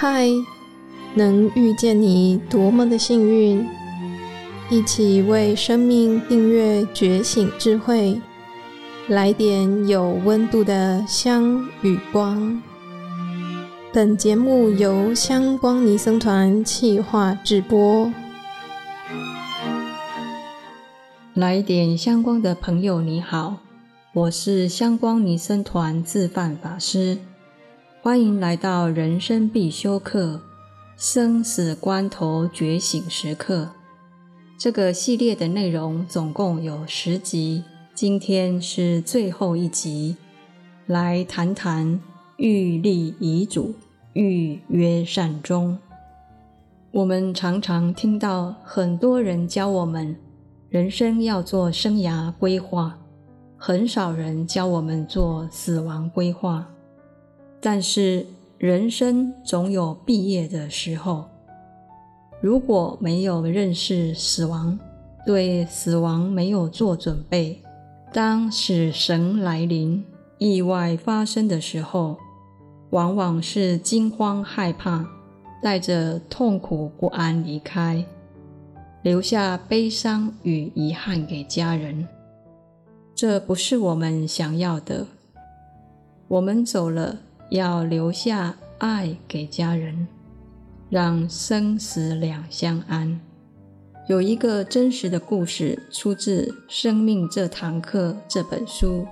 嗨，能遇见你多么的幸运！一起为生命订阅觉醒智慧，来点有温度的香与光。本节目由香光尼僧团企划制播。来点香光的朋友，你好，我是香光尼僧团自范法师。欢迎来到人生必修课——生死关头觉醒时刻。这个系列的内容总共有十集，今天是最后一集，来谈谈欲立遗嘱、欲约善终。我们常常听到很多人教我们，人生要做生涯规划，很少人教我们做死亡规划。但是人生总有毕业的时候，如果没有认识死亡，对死亡没有做准备，当死神来临、意外发生的时候，往往是惊慌害怕，带着痛苦不安离开，留下悲伤与遗憾给家人。这不是我们想要的。我们走了。要留下爱给家人，让生死两相安。有一个真实的故事，出自《生命这堂课》这本书。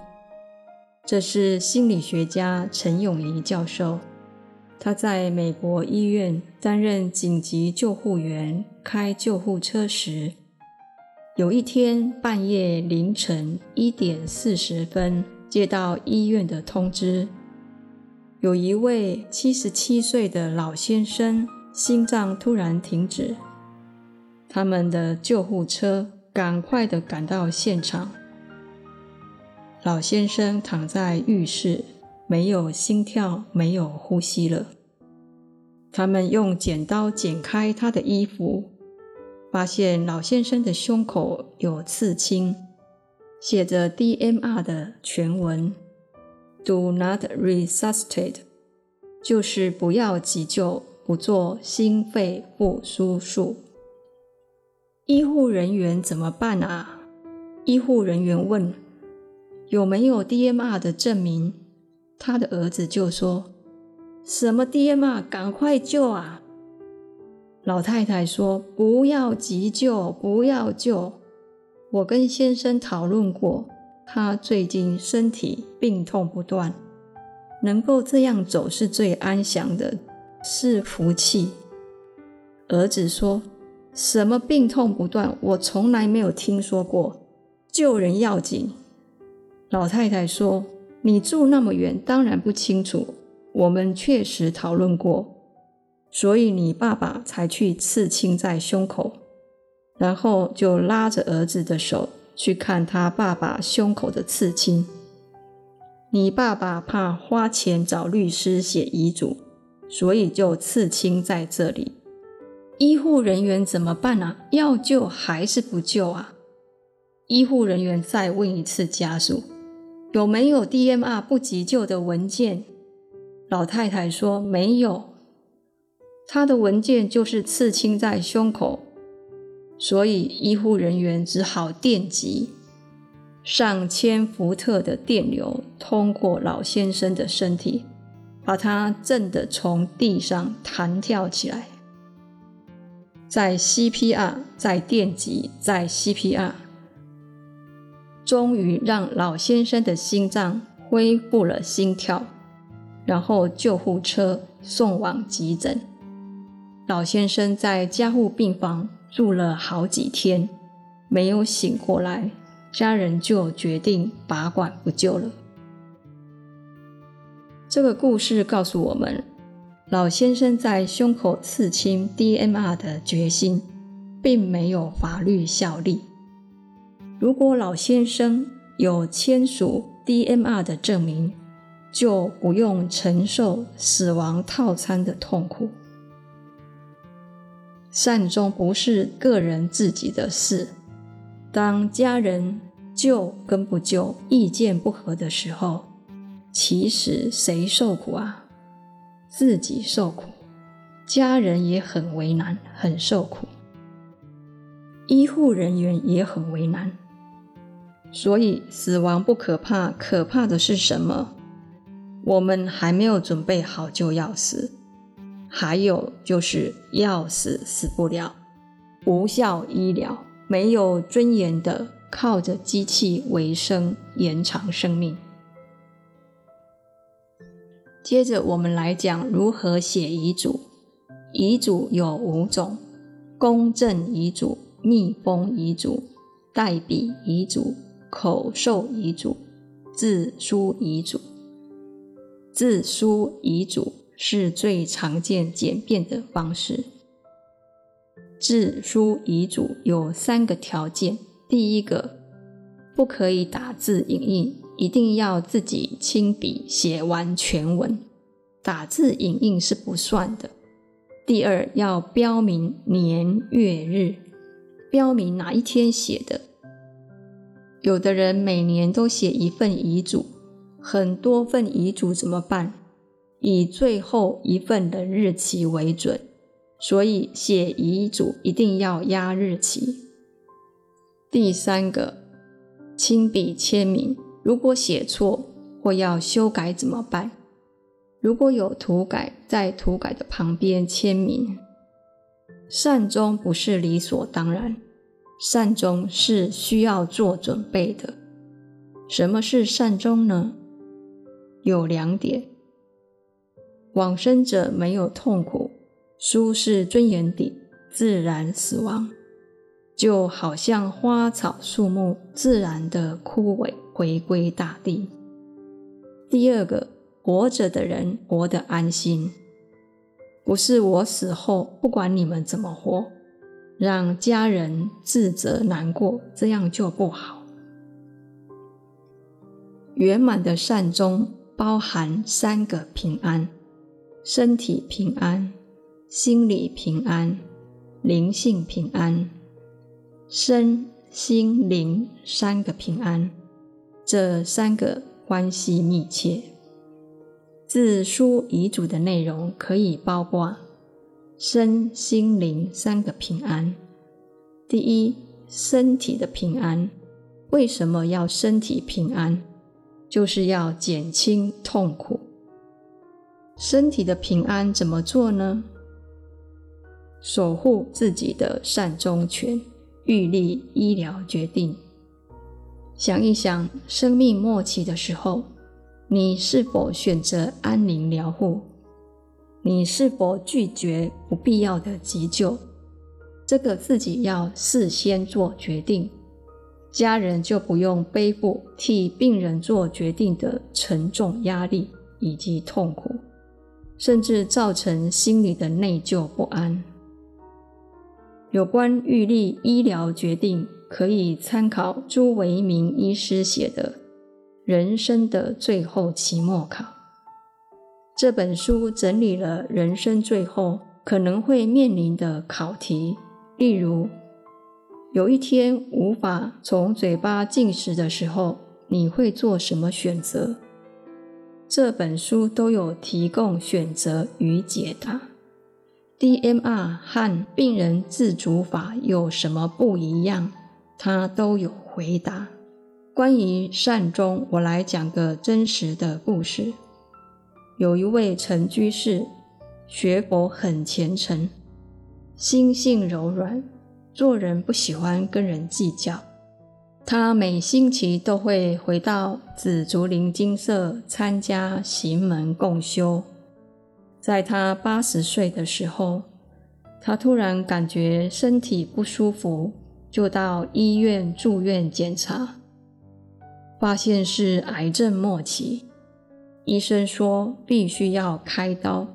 这是心理学家陈永仪教授，他在美国医院担任紧急救护员，开救护车时，有一天半夜凌晨一点四十分，接到医院的通知。有一位七十七岁的老先生心脏突然停止，他们的救护车赶快的赶到现场。老先生躺在浴室，没有心跳，没有呼吸了。他们用剪刀剪开他的衣服，发现老先生的胸口有刺青，写着 DMR 的全文。Do not resuscitate，就是不要急救，不做心肺复苏术。医护人员怎么办啊？医护人员问：“有没有 DMR 的证明？”他的儿子就说：“什么 DMR？赶快救啊！”老太太说：“不要急救，不要救。我跟先生讨论过。”他最近身体病痛不断，能够这样走是最安详的，是福气。儿子说：“什么病痛不断？我从来没有听说过。救人要紧。”老太太说：“你住那么远，当然不清楚。我们确实讨论过，所以你爸爸才去刺青在胸口，然后就拉着儿子的手。”去看他爸爸胸口的刺青。你爸爸怕花钱找律师写遗嘱，所以就刺青在这里。医护人员怎么办啊？要救还是不救啊？医护人员再问一次家属，有没有 DMR 不急救的文件？老太太说没有，她的文件就是刺青在胸口。所以，医护人员只好电击，上千伏特的电流通过老先生的身体，把他震得从地上弹跳起来。在 CPR，在电击，在 CPR，终于让老先生的心脏恢复了心跳，然后救护车送往急诊。老先生在加护病房。住了好几天，没有醒过来，家人就决定拔管不救了。这个故事告诉我们，老先生在胸口刺青 DMR 的决心，并没有法律效力。如果老先生有签署 DMR 的证明，就不用承受死亡套餐的痛苦。善终不是个人自己的事。当家人救跟不救意见不合的时候，其实谁受苦啊？自己受苦。家人也很为难，很受苦，医护人员也很为难。所以，死亡不可怕，可怕的是什么？我们还没有准备好就要死，还有就是要死死不了，无效医疗，没有尊严的靠着机器为生，延长生命。接着，我们来讲如何写遗嘱。遗嘱有五种：公证遗嘱、密封遗嘱、代笔遗嘱、口授遗嘱、自书遗嘱。自书遗嘱是最常见简便的方式。自书遗嘱有三个条件：第一个，不可以打字影印，一定要自己亲笔写完全文，打字影印是不算的。第二，要标明年月日，标明哪一天写的。有的人每年都写一份遗嘱。很多份遗嘱怎么办？以最后一份的日期为准，所以写遗嘱一定要压日期。第三个，亲笔签名，如果写错或要修改怎么办？如果有涂改，在涂改的旁边签名。善终不是理所当然，善终是需要做准备的。什么是善终呢？有两点：往生者没有痛苦，舒适尊严地自然死亡，就好像花草树木自然的枯萎，回归大地。第二个，活着的人活得安心，不是我死后不管你们怎么活，让家人自责难过，这样就不好。圆满的善终。包含三个平安：身体平安、心理平安、灵性平安。身心灵三个平安，这三个关系密切。自书遗嘱的内容可以包括身心灵三个平安。第一，身体的平安。为什么要身体平安？就是要减轻痛苦，身体的平安怎么做呢？守护自己的善终权，预立医疗决定。想一想，生命末期的时候，你是否选择安宁疗护？你是否拒绝不必要的急救？这个自己要事先做决定。家人就不用背负替病人做决定的沉重压力以及痛苦，甚至造成心理的内疚不安。有关预立医疗决定，可以参考朱维明医师写的《人生的最后期末考》这本书，整理了人生最后可能会面临的考题，例如。有一天无法从嘴巴进食的时候，你会做什么选择？这本书都有提供选择与解答。DMR 和病人自主法有什么不一样？他都有回答。关于善终，我来讲个真实的故事。有一位陈居士，学佛很虔诚，心性柔软。做人不喜欢跟人计较，他每星期都会回到紫竹林精舍参加行门共修。在他八十岁的时候，他突然感觉身体不舒服，就到医院住院检查，发现是癌症末期，医生说必须要开刀。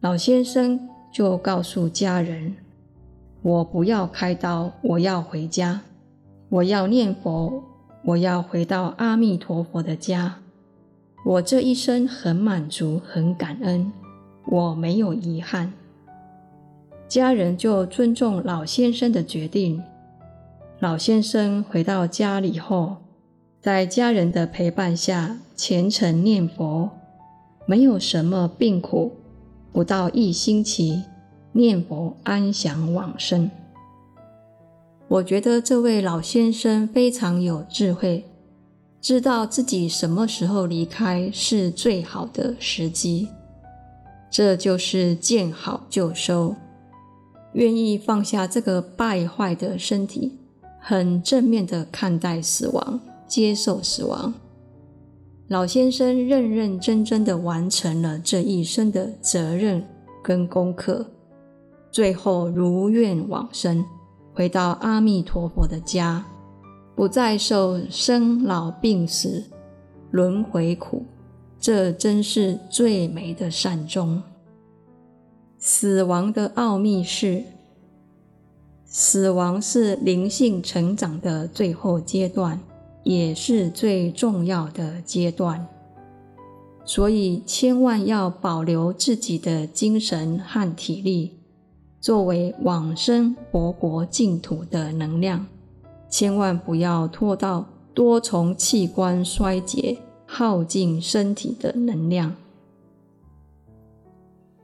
老先生就告诉家人。我不要开刀，我要回家，我要念佛，我要回到阿弥陀佛的家。我这一生很满足，很感恩，我没有遗憾。家人就尊重老先生的决定。老先生回到家里后，在家人的陪伴下虔诚念佛，没有什么病苦，不到一星期，念佛安详往生。我觉得这位老先生非常有智慧，知道自己什么时候离开是最好的时机。这就是见好就收，愿意放下这个败坏的身体，很正面的看待死亡，接受死亡。老先生认认真真的完成了这一生的责任跟功课，最后如愿往生。回到阿弥陀佛的家，不再受生老病死轮回苦，这真是最美的善终。死亡的奥秘是，死亡是灵性成长的最后阶段，也是最重要的阶段，所以千万要保留自己的精神和体力。作为往生佛国净土的能量，千万不要拖到多重器官衰竭，耗尽身体的能量。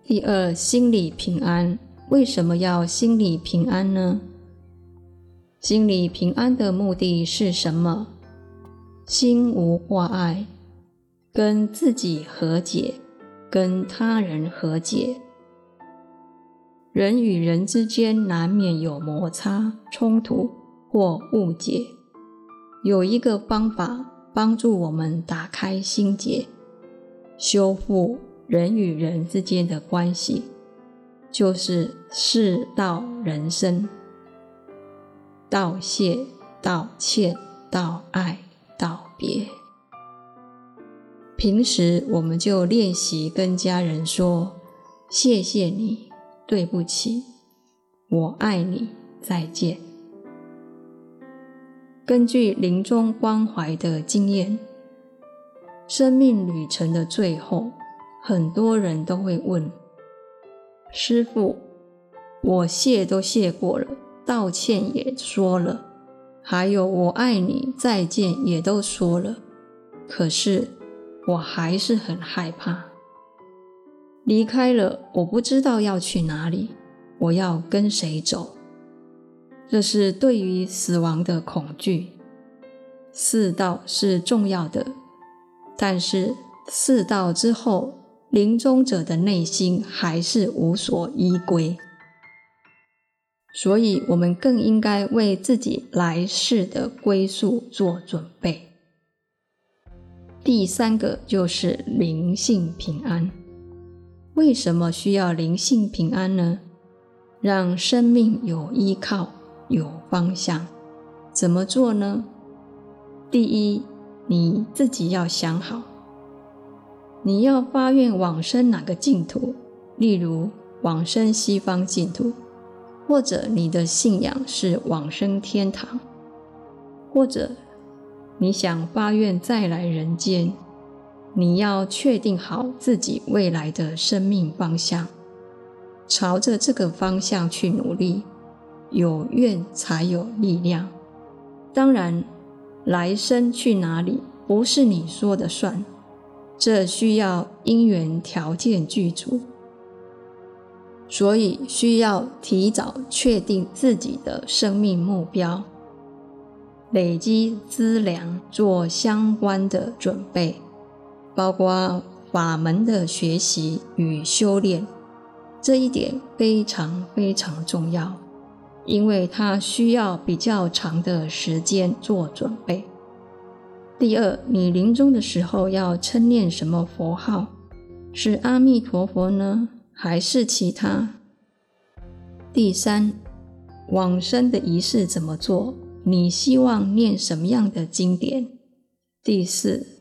第二，心理平安。为什么要心理平安呢？心理平安的目的是什么？心无挂碍，跟自己和解，跟他人和解。人与人之间难免有摩擦、冲突或误解，有一个方法帮助我们打开心结，修复人与人之间的关系，就是世道人生，道谢、道歉、道爱、道别。平时我们就练习跟家人说：“谢谢你。”对不起，我爱你，再见。根据临终关怀的经验，生命旅程的最后，很多人都会问：“师父，我谢都谢过了，道歉也说了，还有我爱你，再见也都说了，可是我还是很害怕。”离开了，我不知道要去哪里，我要跟谁走？这是对于死亡的恐惧。四道是重要的，但是四道之后，临终者的内心还是无所依归，所以我们更应该为自己来世的归宿做准备。第三个就是灵性平安。为什么需要灵性平安呢？让生命有依靠、有方向。怎么做呢？第一，你自己要想好，你要发愿往生哪个净土？例如往生西方净土，或者你的信仰是往生天堂，或者你想发愿再来人间。你要确定好自己未来的生命方向，朝着这个方向去努力。有愿才有力量。当然，来生去哪里不是你说的算，这需要因缘条件具足，所以需要提早确定自己的生命目标，累积资粮，做相关的准备。包括法门的学习与修炼，这一点非常非常重要，因为它需要比较长的时间做准备。第二，你临终的时候要称念什么佛号？是阿弥陀佛呢，还是其他？第三，往生的仪式怎么做？你希望念什么样的经典？第四。